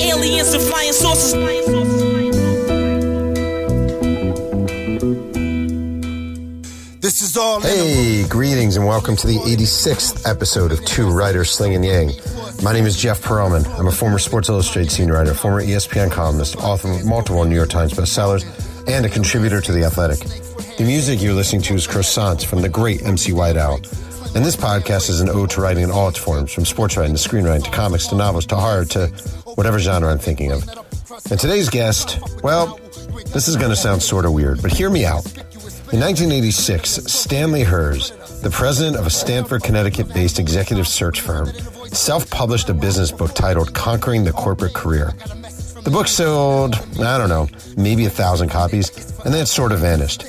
Aliens and flying saucers. This is all. Hey, greetings and welcome to the 86th episode of Two Writers Slinging Yang. My name is Jeff Pearlman. I'm a former Sports Illustrated senior writer, former ESPN columnist, author of multiple New York Times bestsellers, and a contributor to The Athletic. The music you're listening to is Croissants from the great MC White Owl. And this podcast is an ode to writing in all its forms, from sports writing to screenwriting to comics to novels to horror to whatever genre I'm thinking of. And today's guest, well, this is going to sound sort of weird, but hear me out. In 1986, Stanley Herz, the president of a Stamford, Connecticut based executive search firm, self published a business book titled Conquering the Corporate Career. The book sold, I don't know, maybe a thousand copies, and then it sort of vanished.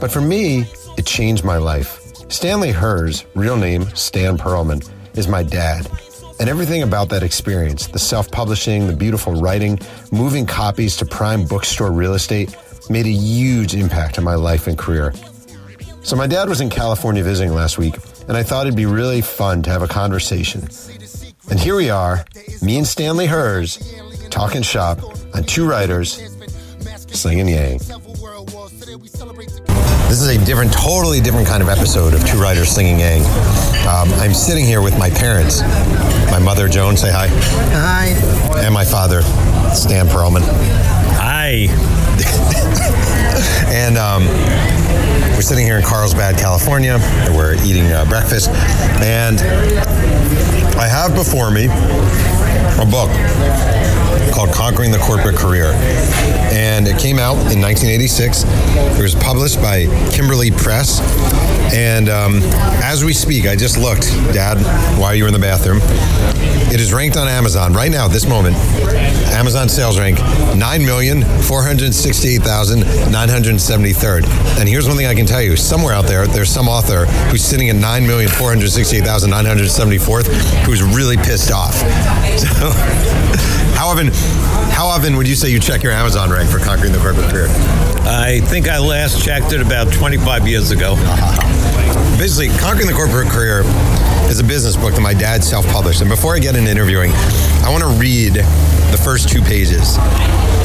But for me, it changed my life. Stanley Herz, real name Stan Pearlman, is my dad. And everything about that experience the self publishing, the beautiful writing, moving copies to prime bookstore real estate made a huge impact on my life and career. So, my dad was in California visiting last week, and I thought it'd be really fun to have a conversation. And here we are, me and Stanley Herz, talking shop on two writers, slinging yang. This is a different, totally different kind of episode of Two Writers Slinging Yang. Um, I'm sitting here with my parents. My mother, Joan, say hi. Hi. And my father, Stan Pearlman. Hi. And um, we're sitting here in Carlsbad, California. And we're eating uh, breakfast. And I have before me a book called Conquering the Corporate Career. And it came out in 1986. It was published by Kimberly Press. And um, as we speak, I just looked, Dad, while you were in the bathroom. It is ranked on Amazon right now, at this moment. Amazon sales rank 9,468,973rd. And here's one thing I can tell you somewhere out there, there's some author who's sitting at 9,468,974th who's really pissed off. So, how often, how often would you say you check your Amazon rank for conquering the corporate career? I think I last checked it about 25 years ago. Basically, Conquering the Corporate Career is a business book that my dad self published. And before I get into interviewing, I want to read the first two pages.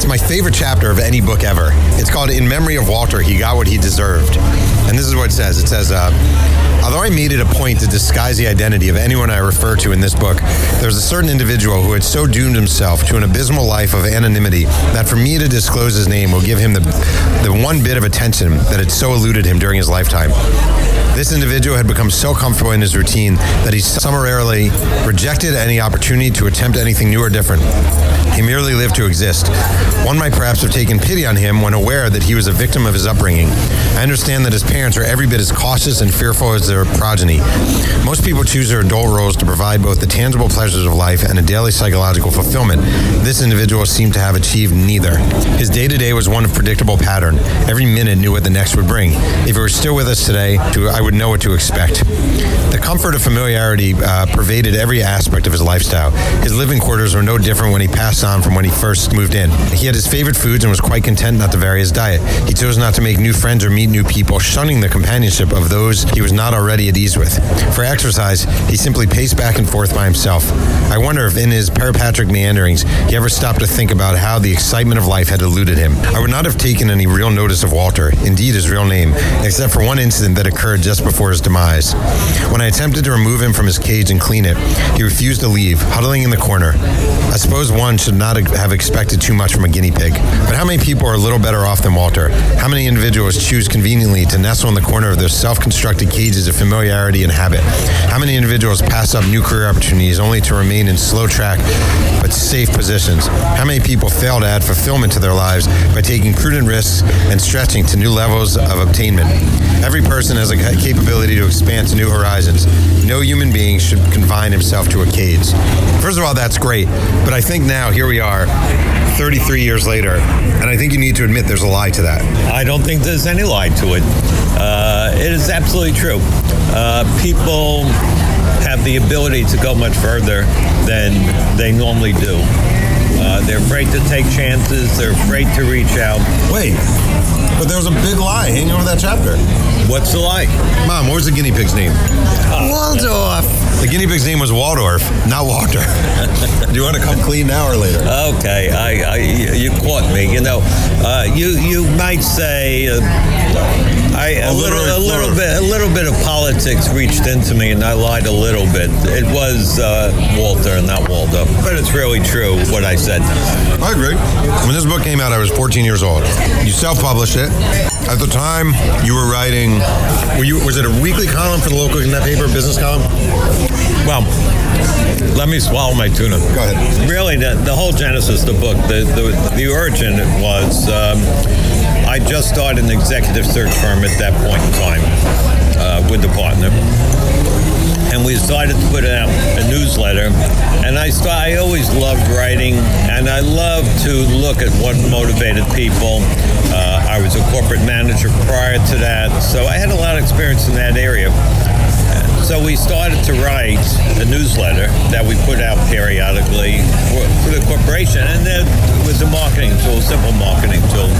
It's my favorite chapter of any book ever. It's called In Memory of Walter, He Got What He Deserved. And this is what it says it says, uh, Although I made it a point to disguise the identity of anyone I refer to in this book, there's a certain individual who had so doomed himself to an abysmal life of anonymity that for me to disclose his name will give him the, the one bit of attention that had so eluded him during his lifetime. This individual had become so comfortable in his routine that he summarily rejected any opportunity to attempt anything new or different. He merely lived to exist. One might perhaps have taken pity on him when aware that he was a victim of his upbringing. I understand that his parents are every bit as cautious and fearful as their progeny. Most people choose their adult roles to provide both the tangible pleasures of life and a daily psychological fulfillment. This individual seemed to have achieved neither. His day to day was one of predictable pattern. Every minute knew what the next would bring. If he were still with us today, I would know what to expect. The comfort of familiarity uh, pervaded every aspect of his lifestyle. His living quarters were no different when he passed from when he first moved in. He had his favorite foods and was quite content not to vary his diet. He chose not to make new friends or meet new people, shunning the companionship of those he was not already at ease with. For exercise, he simply paced back and forth by himself. I wonder if in his peripatric meanderings he ever stopped to think about how the excitement of life had eluded him. I would not have taken any real notice of Walter, indeed his real name, except for one incident that occurred just before his demise. When I attempted to remove him from his cage and clean it, he refused to leave, huddling in the corner. I suppose one should not have expected too much from a guinea pig. But how many people are a little better off than Walter? How many individuals choose conveniently to nestle in the corner of their self-constructed cages of familiarity and habit? How many individuals pass up new career opportunities only to remain in slow track safe positions? How many people fail to add fulfillment to their lives by taking prudent risks and stretching to new levels of obtainment? Every person has a capability to expand to new horizons. No human being should confine himself to a cage. First of all, that's great, but I think now here we are, 33 years later, and I think you need to admit there's a lie to that. I don't think there's any lie to it. Uh, it is absolutely true. Uh, people have the ability to go much further than they normally do. Uh, they're afraid to take chances. They're afraid to reach out. Wait, but there was a big lie hanging over that chapter. What's the lie? Mom, what was the guinea pig's name? Waldorf. The guinea pig's name was Waldorf, not Walter. Do you want to come clean now or later? Okay, I, I you caught me. You know, uh, you you might say uh, I a little a little bit a little bit of politics reached into me, and I lied a little bit. It was uh, Walter, and not Waldo, but it's really true what I said. I agree. When this book came out, I was 14 years old. You self-published it. At the time, you were writing. Were you? Was it a weekly column for the local that paper, business column? Well, let me swallow my tuna. Go ahead. Really, the, the whole genesis of the book, the the, the origin it was. Um, I just started an executive search firm at that point in time uh, with the partner and we decided to put out a newsletter. And I, st- I always loved writing, and I love to look at what motivated people. Uh, I was a corporate manager prior to that, so I had a lot of experience in that area. So we started to write a newsletter that we put out periodically for, for the corporation, and it was a marketing tool, simple marketing tool.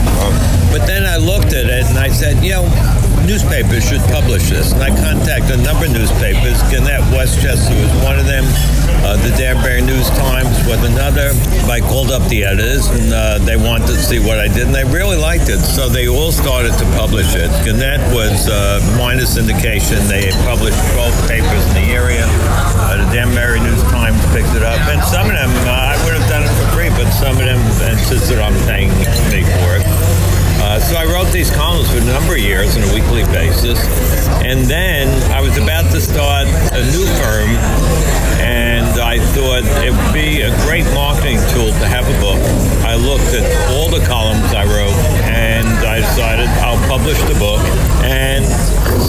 But then I looked at it and I said, you know, newspapers should publish this. And I contacted a number of newspapers. Gannett Westchester was one of them. Uh, the Danbury News Times was another. I called up the editors and uh, they wanted to see what I did, and they really liked it. So they all started to publish it. Gannett was uh, minus syndication. They published 12 papers in the area. Uh, the Danbury News Times picked it up, and some of them uh, I would have done it for free, but some of them insisted on paying me for it. Uh, so I wrote these columns for a number of years on a weekly basis. And then I was about to start a new firm, and I thought it would be a great marketing tool to have a book. I looked at all the columns I wrote, and I decided I'll publish the book and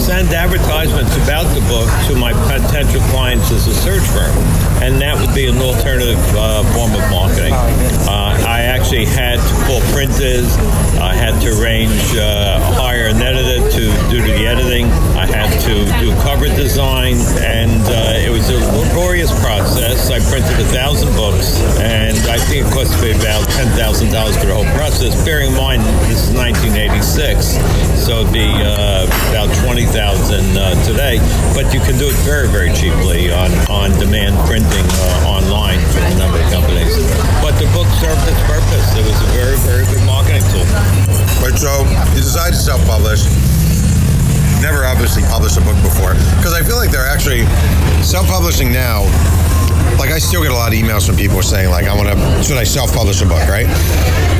send advertisements about the book to my potential clients as a search firm. And that would be an alternative uh, form of marketing. Uh, I actually had to call printers. I had to arrange, uh, hire an editor to do the editing. I had to do cover design, and uh, it was a laborious process. I printed a thousand books, and I think it cost me about ten thousand dollars for the whole process. Bearing in mind this is 1986, so it'd be uh, about twenty thousand uh, today. But you can do it very, very cheaply on on demand printing uh, online for a number of companies. But the book served its purpose. It was a very, very good marketing tool. But so you decide to self-publish. Never obviously published a book before because I feel like they're actually self-publishing now. Like I still get a lot of emails from people saying like I want to should I self-publish a book, right?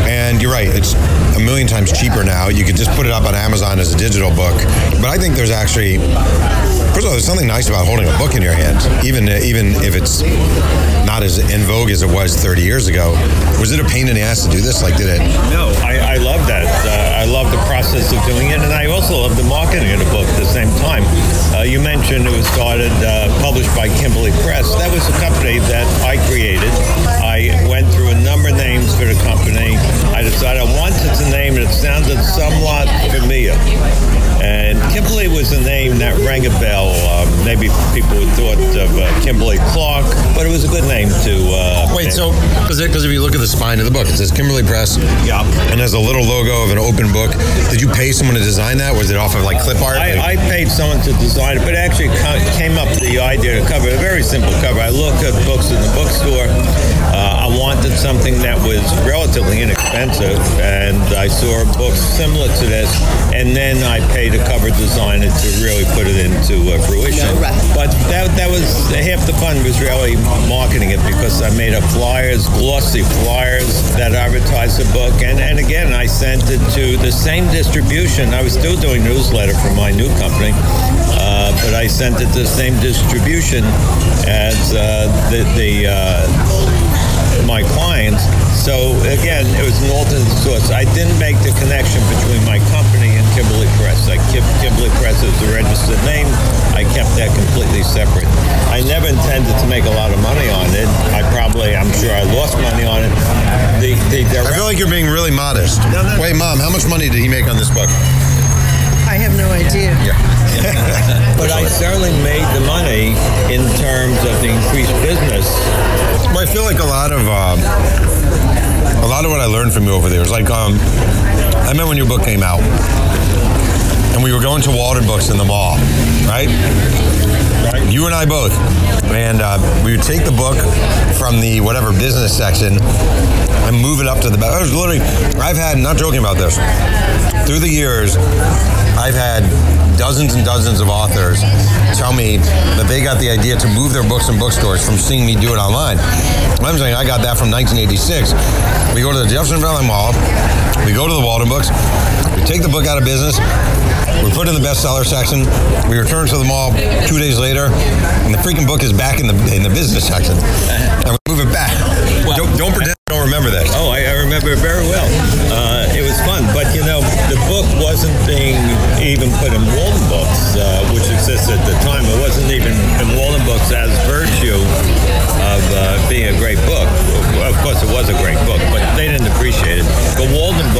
And you're right, it's a million times cheaper now. You could just put it up on Amazon as a digital book. But I think there's actually first of all there's something nice about holding a book in your hands, even even if it's not as in vogue as it was 30 years ago. Was it a pain in the ass to do this? Like did it? No, I, I love that. Uh, I love the process of doing it, and I also love the marketing of the book at the same time. Uh, you mentioned it was started, uh, published by Kimberly Press. That was a company that I created. I went through a number of names for the company. I decided I wanted a name that sounded somewhat familiar. And Kimberly was a name that rang a bell. Uh, maybe people would thought of uh, Kimberly Clark, but it was a good name to. Uh, Wait, so because if you look at the spine of the book, it says Kimberly Press. Yeah. And there's a little logo of an open book. Did you pay someone to design that? Was it off of like clip art? I, I paid someone to design it, but actually came up with the idea to cover a very simple cover. I looked at books in the bookstore. Uh, I wanted something that was relatively inexpensive, and I saw a book similar to this, and then I paid a cover designer to really put it into uh, fruition. But that, that was half the fun was really marketing it because I made up flyers, glossy flyers that advertised the book, and, and again I sent it to the same distribution. I was still doing newsletter for my new company, uh, but I sent it to the same distribution as uh, the, the uh, my clients. So again, it was an alternate source. I didn't make the connection between my company and Kimberly Press. I kept Kimberly Press as the registered name. I kept that completely separate. I never intended to make a lot of money on it. I probably, I'm sure I lost money on it. The, the I feel like you're being really modest. No, no. Wait, mom, how much money did he make on this book? I have no idea. Yeah. but I certainly made the money in terms of the increased business. Well, I feel like a lot of uh, I learned from you over there. It like, um, I remember when your book came out, and we were going to Walden Books in the mall, right? Right. You and I both. And uh, we would take the book from the whatever business section and move it up to the back. I was literally, I've had, not joking about this, through the years, I've had dozens and dozens of authors tell me that they got the idea to move their books in bookstores from seeing me do it online. I'm saying I got that from 1986. We go to the Jefferson Valley Mall, we go to the Walden Books, we take the book out of business, we put it in the bestseller section. We return to the mall two days later, and the freaking book is back in the in the business section.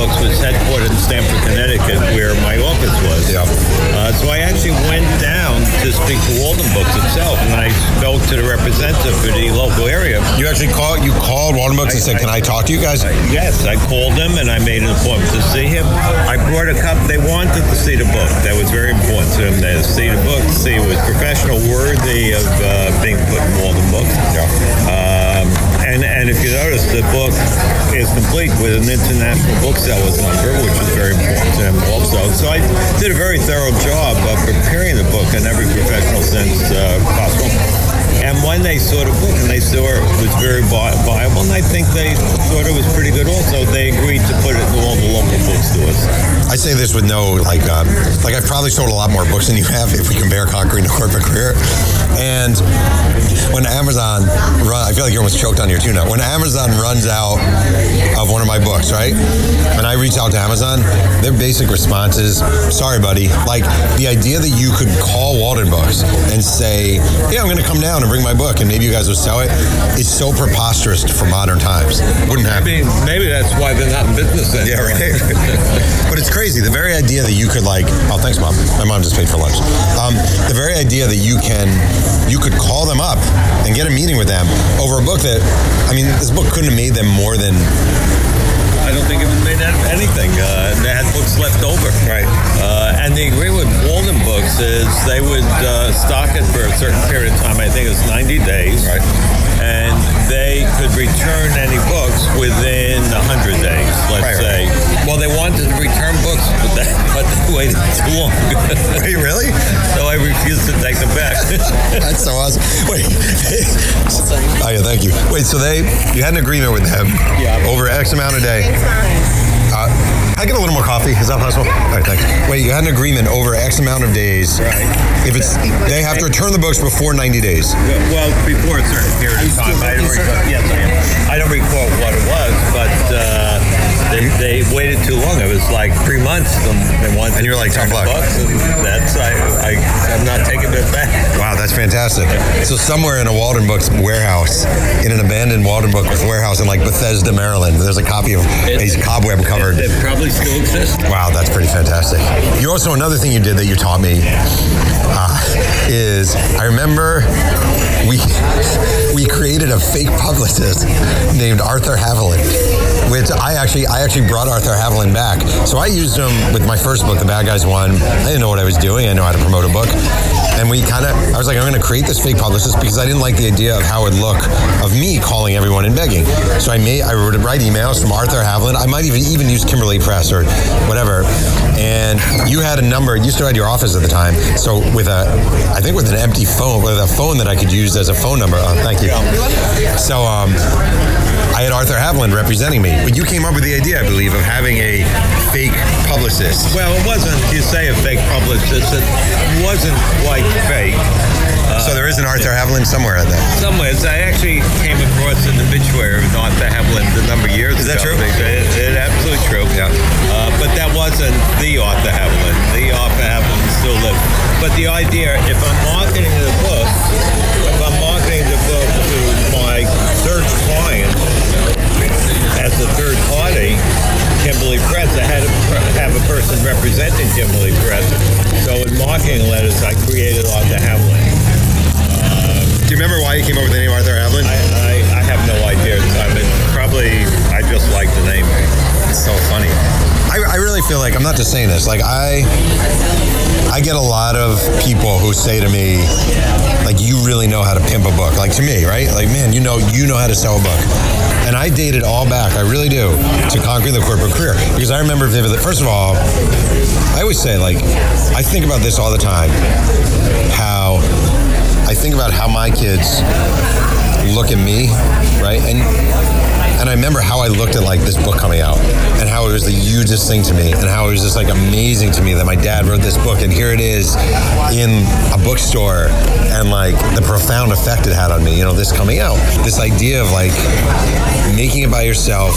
Books was headquartered in Stamford, Connecticut, where my office was. Yeah. Uh, so I actually went down to speak to Walden Books itself, and I spoke to the representative for the local area. You actually called you called Walden Books and said, "Can I talk to you guys?" Yes, I called him and I made an appointment to see him. I brought a cup. They wanted to see the book. That was very important to them. To see the book, see it was professional, worthy of uh, being put in Walden Books. Um, and and if you notice, the book is complete with an international booksellers number, which is very important to them also. So I did a very thorough job of preparing the book in every professional sense uh, possible. And when they saw the book and they saw it was very viable, and I think they thought it was pretty good also, they agreed to put it in all the local bookstores. I say this with no like, uh, like I've probably sold a lot more books than you have if we compare conquering the corporate career. And when Amazon run, I feel like you're almost choked on your tuna. When Amazon runs out of one of my books, right? And I reach out to Amazon, their basic response is, "Sorry, buddy." Like the idea that you could call Walden Books and say, "Yeah, I'm going to come down and bring my book, and maybe you guys will sell it," is so preposterous for modern times. Wouldn't happen. I mean, maybe that's why they're not in business Yeah, right. but it's crazy. The very idea that you could like, oh, thanks, mom. My mom just paid for lunch. Um, the very idea that you can, you could call them up and get a meeting with them over a book that, I mean, this book couldn't have made them more than I don't think it was made out of anything. Uh, they had books left over. Right. Uh, and the agreement with Walden Books is they would uh, stock it for a certain period of time. I think it was 90 days. Right. And they could return any books within 100 days, let's Right, say. right. Well, they wanted to return books, but they, but they waited too long. Wait, really? so I refused to take them back. That's so awesome. Wait. oh yeah, thank you. Wait, so they you had an agreement with them Yeah. over X amount of day. Uh, can I get a little more coffee? Is that possible? All right, thanks. Wait, you had an agreement over X amount of days. Right. If it's they have to return the books before 90 days. Well, before a certain period of time, I don't recall. Yes, I am. I don't recall what it was, but uh, they, they waited too long. It was like three months. And. And you're like, to tough luck. Bucks, and that's I, I. I'm not taking it back. Wow, that's fantastic. So somewhere in a Walden Books warehouse, in an abandoned Walden Books warehouse in like Bethesda, Maryland, there's a copy of a cobweb covered. It probably still exists. Wow, that's pretty fantastic. You also another thing you did that you taught me uh, is I remember we we created a fake publicist named Arthur Haviland, which I actually I actually brought Arthur Haviland back. So I used him with my first book, The Bad Guys One. I didn't know what I was doing. I know how to promote a book. And we kind of, I was like, I'm going to create this fake publicist because I didn't like the idea of how it would look of me calling everyone and begging. So I made, I would write emails from Arthur Haviland. I might even even use Kimberly Press or whatever. And you had a number. You still had your office at the time. So with a, I think with an empty phone, with a phone that I could use as a phone number. Oh, thank you. So um, I had Arthur Haviland representing me. But you came up with the idea, I believe, of having a fake publicist. Well, it wasn't. You say a fake publicist. It wasn't quite fake. so there is an Arthur Haviland somewhere in there. Somewhere. ways, I actually came across an obituary of Arthur Haviland a number of years ago. Is that ago. true? It, it, absolutely true. Yeah. Uh, but that wasn't the Arthur Haviland. The Arthur Haviland still lives. But the idea, if I'm marketing the book, if I'm marketing the book to my third client as a third party, Kimberly Press, I had to have a person representing Kimberly Press. So in marketing letters, I created Arthur Haviland. Do you remember why you came up with the name Arthur Haviland? I, I, I have no idea. I mean, probably I just like the name. It's so funny. I I really feel like I'm not just saying this. Like I, I get a lot of people who say to me, like, you really know how to pimp a book. Like to me, right? Like, man, you know, you know how to sell a book. And I date it all back. I really do to conquering the corporate career because I remember vividly. First of all, I always say like, I think about this all the time. How I think about how my kids look at me, right? And and I remember how I looked at like this book coming out and how it was the hugest thing to me and how it was just like amazing to me that my dad wrote this book and here it is in a bookstore and like the profound effect it had on me, you know, this coming out. This idea of like making it by yourself,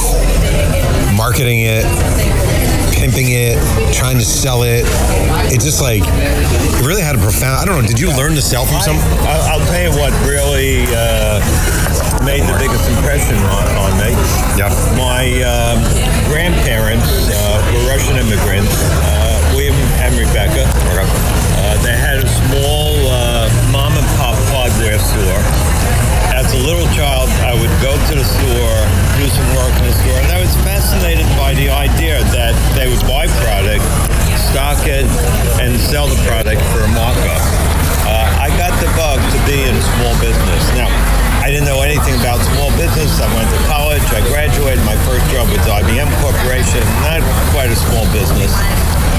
marketing it, pimping it, trying to sell it. It just like it really had a profound. I don't know. Did you learn to sell from some? I'll tell you what really uh, made the biggest impression on, on me. Yeah. My um, grandparents uh, were Russian immigrants, uh, William and Rebecca. Uh, they had a small uh, mom and pop hardware store. As a little child, I would go to the store, do some work in the store, and I was fascinated by the idea that they would buy product, stock it, and sell the product for a markup. Uh, I got the bug to be in a small business. Now, I didn't know anything about small business. I went to college. I graduated. My first job was IBM Corporation, not quite a small business.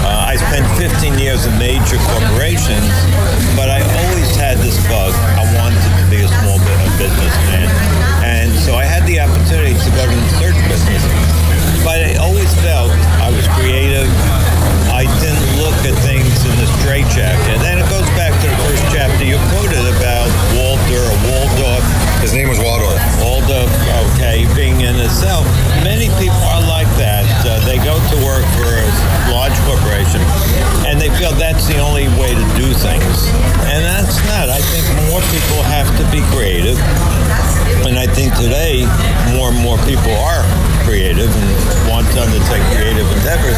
Uh, I spent 15 years in major corporations, but I always had this bug. I wanted to be a small bu- businessman. And so I had the opportunity to go to the search business. But I always felt I was creative. I didn't look at things in this straitjacket. And it goes back to the first chapter you quoted about Walter or Waldorf. His name was Waldorf. Waldorf, okay, being in itself. Many people are like that. Uh, they go to work for a large corporation and they feel that's the only way to do things. And that's not. I think more people have to be creative. And I think today more and more people are creative and want to undertake creative endeavors.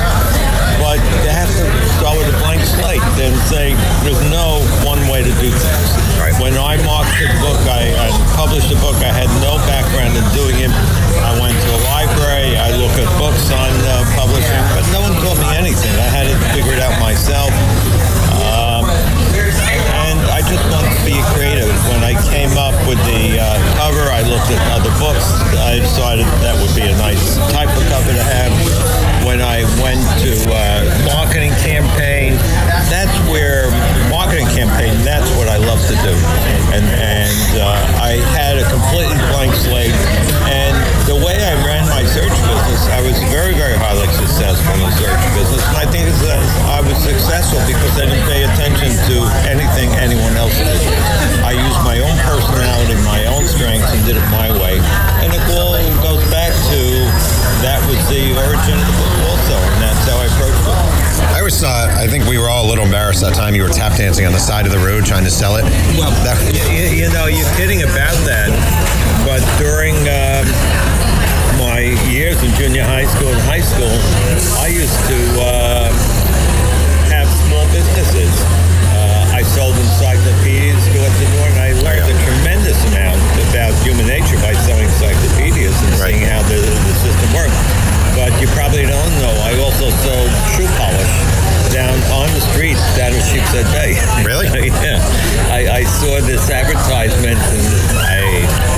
But you have to start with a blank slate and say there's no one way to do things. Right. When I marketed the book, I, I published a book. I had no background in doing it. I went to a library. I looked at books on uh, publishing, but no one taught me anything. I had to figure it out myself. Just wanted to be creative. When I came up with the uh, cover, I looked at other books. I decided that would be a nice type of cover to have. When I went to uh, marketing campaign, that's where marketing campaign. That's what I love to do, and and uh, I had a completely blank slate. And the way I ran my search business, I was very very highly successful in the search business. And I think it's, uh, I was successful because I didn't pay attention to anything anyone else did. I used my own personality, my own strengths, and did it my way. And it all goes back to that was the origin of the book also, and that's how I approached it. I always thought. I think we were all a little embarrassed that time you were tap dancing on the side of the road trying to sell it. Well, that, you, you know, you're kidding about that, but during um, years in junior high school and high school, I used to uh, have small businesses. Uh, I sold encyclopedias door to door, and I learned a tremendous amount about human nature by selling encyclopedias and Right. seeing how the, the system worked. But you probably don't know, I also sold shoe polish down on the streets down in Sheepshead Bay. Really? yeah. I, I saw this advertisement, and I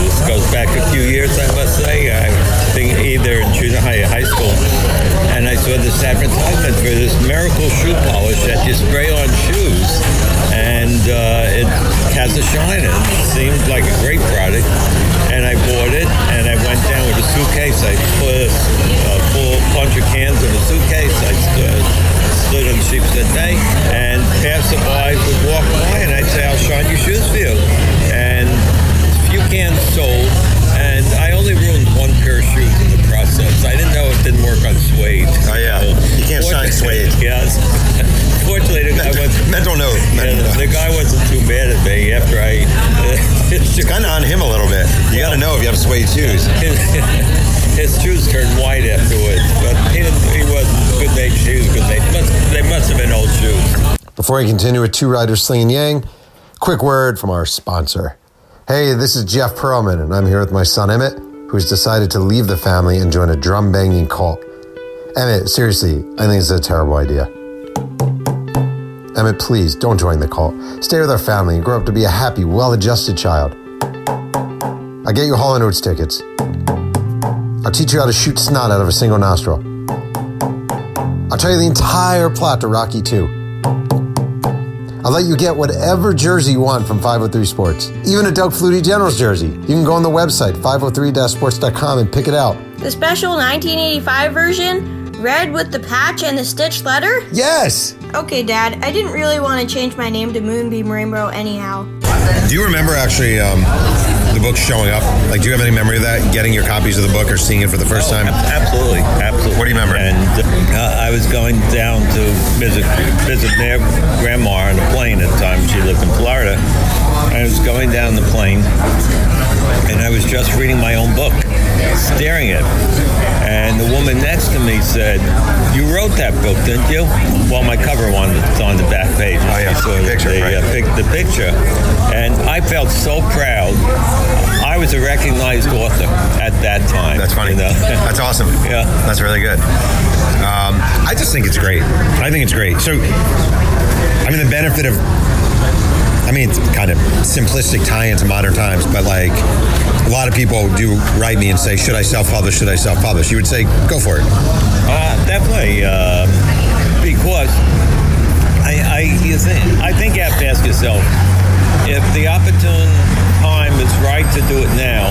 this goes back a few years, I must say. I think either in junior high or high school, and I saw this advertisement for this miracle shoe polish that you spray on shoes, and uh, it has a shine. in It seemed like a great product, and I bought it, and I went down with a suitcase. I put a, full bunch of cans in a suitcase. I stood stood on sheepshead bay, and passersby would walk by, and I'd say, "I'll shine your shoes for you." And a few cans sold, only ruined one pair of shoes in the process. I didn't know it didn't work on suede. Oh, yeah. You can't shine suede. Yes. Fortunately, the guy was. mental note. Yeah, Mental the, note. the guy wasn't too mad at me after I. It's kind of on him a little bit. You got to know if you have suede shoes. his shoes turned white afterwards, but he, he wasn't good made shoes because they must they must have been old shoes. Before we continue with Two Writers Slinging Yang, quick word from our sponsor. Hey, this is Jeff Pearlman, and I'm here with my son Emmett, who's decided to leave the family and join a drum banging cult. Emmett, seriously, I think it's a terrible idea. Emmett, please don't join the cult. Stay with our family and grow up to be a happy, well adjusted child. I'll get you Hall & Oates tickets. I'll teach you how to shoot snot out of a single nostril. I'll tell you the entire plot to Rocky 2. I'll let you get whatever jersey you want from 503 Sports, even a Doug Flutie Generals jersey. You can go on the website, 503-sports.com, and pick it out. The special 1985 version, red with the patch and the stitched letter? Yes! Okay, Dad, I didn't really want to change my name to Moonbeam Rainbow anyhow. Do you remember actually um, the book showing up? Like, do you have any memory of that? Getting your copies of the book or seeing it for the first time? Absolutely, absolutely. What do you remember? And uh, I was going down to visit visit their grandma on a plane at the time. She lived in Florida. I was going down the plane, and I was just reading my own book, staring at it. And the woman next to me said, "You wrote that book, didn't you?" Well, my cover one is on the back page. Oh, yeah, So the picture, the, right. uh, pic- the picture, and I felt so proud. I was a recognized author at that time. That's funny. You know? That's awesome. Yeah. That's really good. Um, I just think it's great. I think it's great. So, I mean, the benefit of, I mean, it's kind of simplistic tie into modern times, but like a lot of people do write me and say, should I self publish? Should I self publish? You would say, go for it. Uh, definitely, uh, because I, I, you think, I think you have to ask yourself if the opportune time is right to do it now.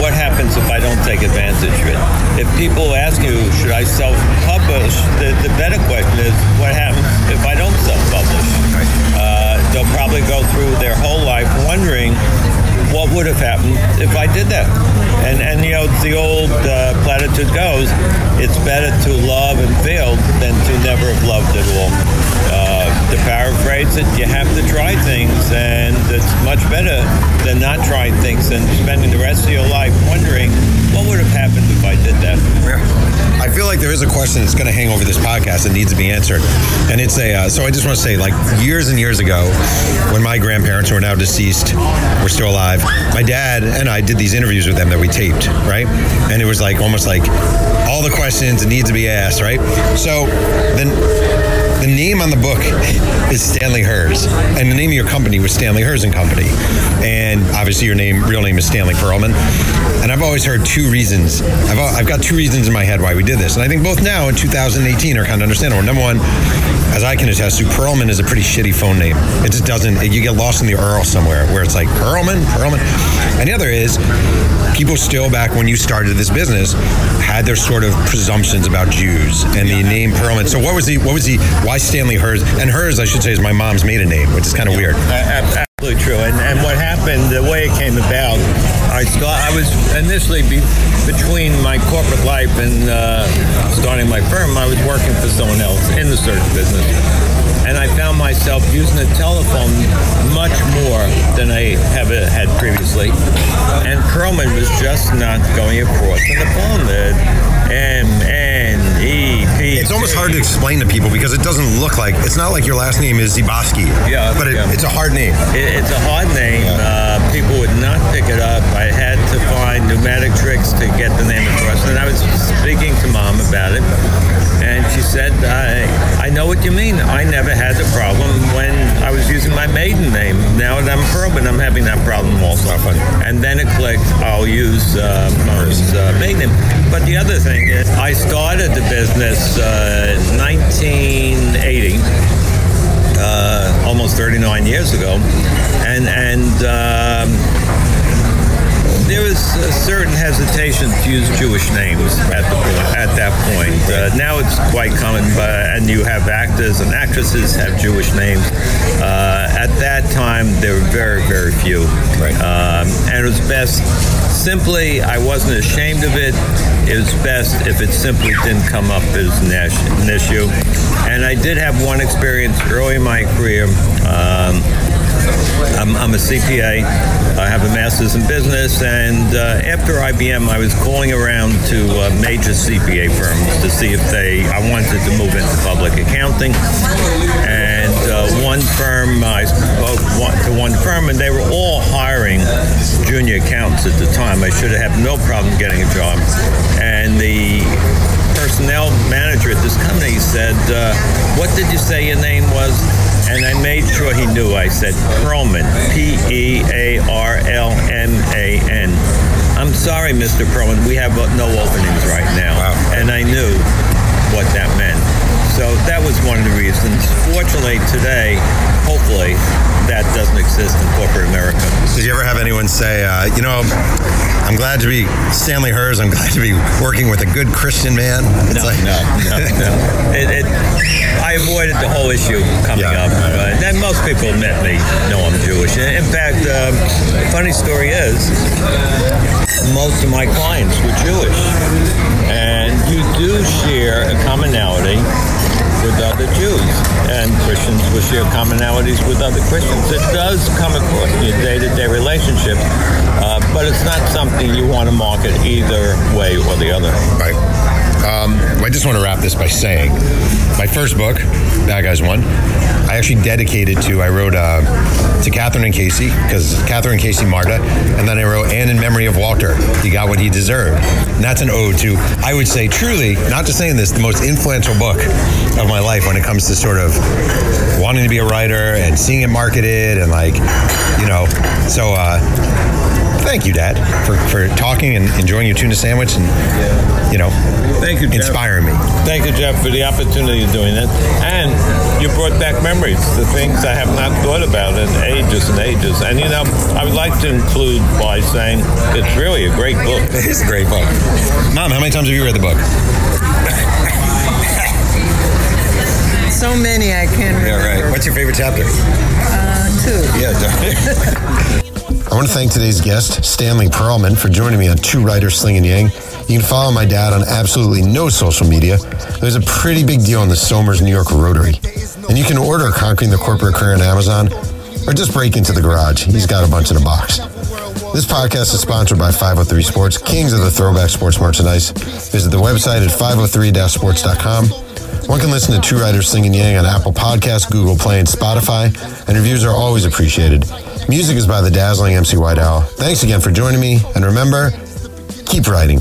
What happens if I don't take advantage of it? If people ask you, should I self-publish? The, the better question is, what happens if I don't self-publish? Uh, they'll probably go through their whole life wondering what would have happened if I did that. And and you know the old uh, platitude goes, it's better to love and fail than to never have loved at all. Uh, to paraphrase it, you have to try things, and it's much better than not trying things and spending the rest of your life wondering what would have happened if I did that. I feel like there is a question that's going to hang over this podcast that needs to be answered, and it's a. Uh, so I just want to say, like years and years ago, when my grandparents who are now deceased were still alive, my dad and I did these interviews with them that we taped, right? And it was like almost like all the questions that need to be asked, right? So then. The name on the book is Stanley Herz, and the name of your company was Stanley Herz and Company, and obviously your name, real name is Stanley Pearlman. And I've always heard two reasons. I've, I've got two reasons in my head why we did this, and I think both now in 2018 are kind of understandable. Number one, as I can attest to, Pearlman is a pretty shitty phone name. It just doesn't. You get lost in the Earl somewhere where it's like Pearlman, Pearlman. And the other is, people still back when you started this business had their sort of presumptions about Jews and the name Pearlman. So what was the what was the why Stanley Herz and Herz I should say is my mom's maiden name, which is kind of weird. Absolutely true. And, and what happened, the way it came about, I start, I was initially be, between my corporate life and uh, starting my firm. I was working for someone else in the search business, and I found myself using the telephone much more than I have had previously. And Pearlman was just not going across on the phone. The M N E It's almost hard to explain to people because it doesn't look like it's not like your last name is Ziboski. Yeah, but it, yeah. it's a hard name. It, it's a hard name. Uh, people would not pick it up. I had to find pneumatic tricks to get the name across. And I was speaking to mom about it, and she said, I, I know what you mean. I never had the problem when I was using my maiden name. Now that I'm Pearlman, I'm having that problem also. And then it clicked, I'll use uh, mom's uh, maiden name. But the other thing is, I started the business uh, in 1980 uh, almost 39 years ago, and and um, there was a certain hesitation to use Jewish names at the at that point. Uh, now it's quite common, but and you have actors and actresses have Jewish names. At that time, there were very very few, Right. um, and it was best. Simply, I wasn't ashamed of it. It was best if it simply didn't come up as an an issue. And I did have one experience early in my career. Um, I'm, I'm a CPA. I have a master's in business, and uh, after IBM, I was calling around to uh, major CPA firms to see if they. I wanted to move into public accounting, and uh, one firm I spoke one, to one firm, and they were all hiring junior accountants at the time. I should have had no problem getting a job, and the personnel manager at this company said, uh, "What did you say your name was?" And I made sure he knew. I said Pearlman, P E A R L M A N. I'm sorry, Mr. Pearlman, we have no openings right now. Wow. And I knew what that meant. So that was one of the reasons. Fortunately, today, hopefully, that doesn't exist in corporate America. Did you ever have anyone say, uh, you know, I'm glad to be Stanley Herz. I'm glad to be working with a good Christian man. It's no, like, no, no, no. It, it, I avoided the whole issue coming Yeah. up. But and most people met me know I'm Jewish. In fact, um, the funny story is, most of my clients were Jewish, and you do share a commonality with other Jews, and Christians will share commonalities with other Christians. It does come across in your day-to-day relationship, uh, but it's not something you want to market either way or the other. Right. Um, I just want to wrap this by saying my first book, Bad Guys One, I actually dedicated to, I wrote uh, to Catherine and Casey, because Catherine Casey Marta, and then I wrote And in Memory of Walter, He Got What He Deserved. And that's an ode to, I would say truly, not just saying this, the most influential book of my life when it comes to sort of wanting to be a writer and seeing it marketed and like, you know, so uh, thank you, Dad, for, for talking and enjoying your tuna sandwich and, you know, Thank you, Jeff. inspiring me. Thank you, Jeff, for the opportunity of doing it. And you brought back memories, the things I have not thought about in ages and ages. And, you know, I would like to include by saying it's really a great book. It's a great book. Mom, how many times have you read the book? So many I can't remember. Yeah, right. What's your favorite chapter? Uh, two. Yeah. I want to thank today's guest, Stanley Pearlman, for joining me on Two Writers Slinging Yang. You can follow my dad on absolutely no social media. Was a pretty big deal in the Somers, New York Rotary. And you can order Conquering the Corporate Career on Amazon or just break into the garage. He's got a bunch in a box. This podcast is sponsored by 503 Sports, kings of the throwback sports merchandise. Visit the website at 503-sports.com. One can listen to Two Writers Singing Yang on Apple Podcasts, Google Play, and Spotify, and reviews are always appreciated. Music is by the dazzling MC White Owl. Thanks again for joining me, and remember, keep writing.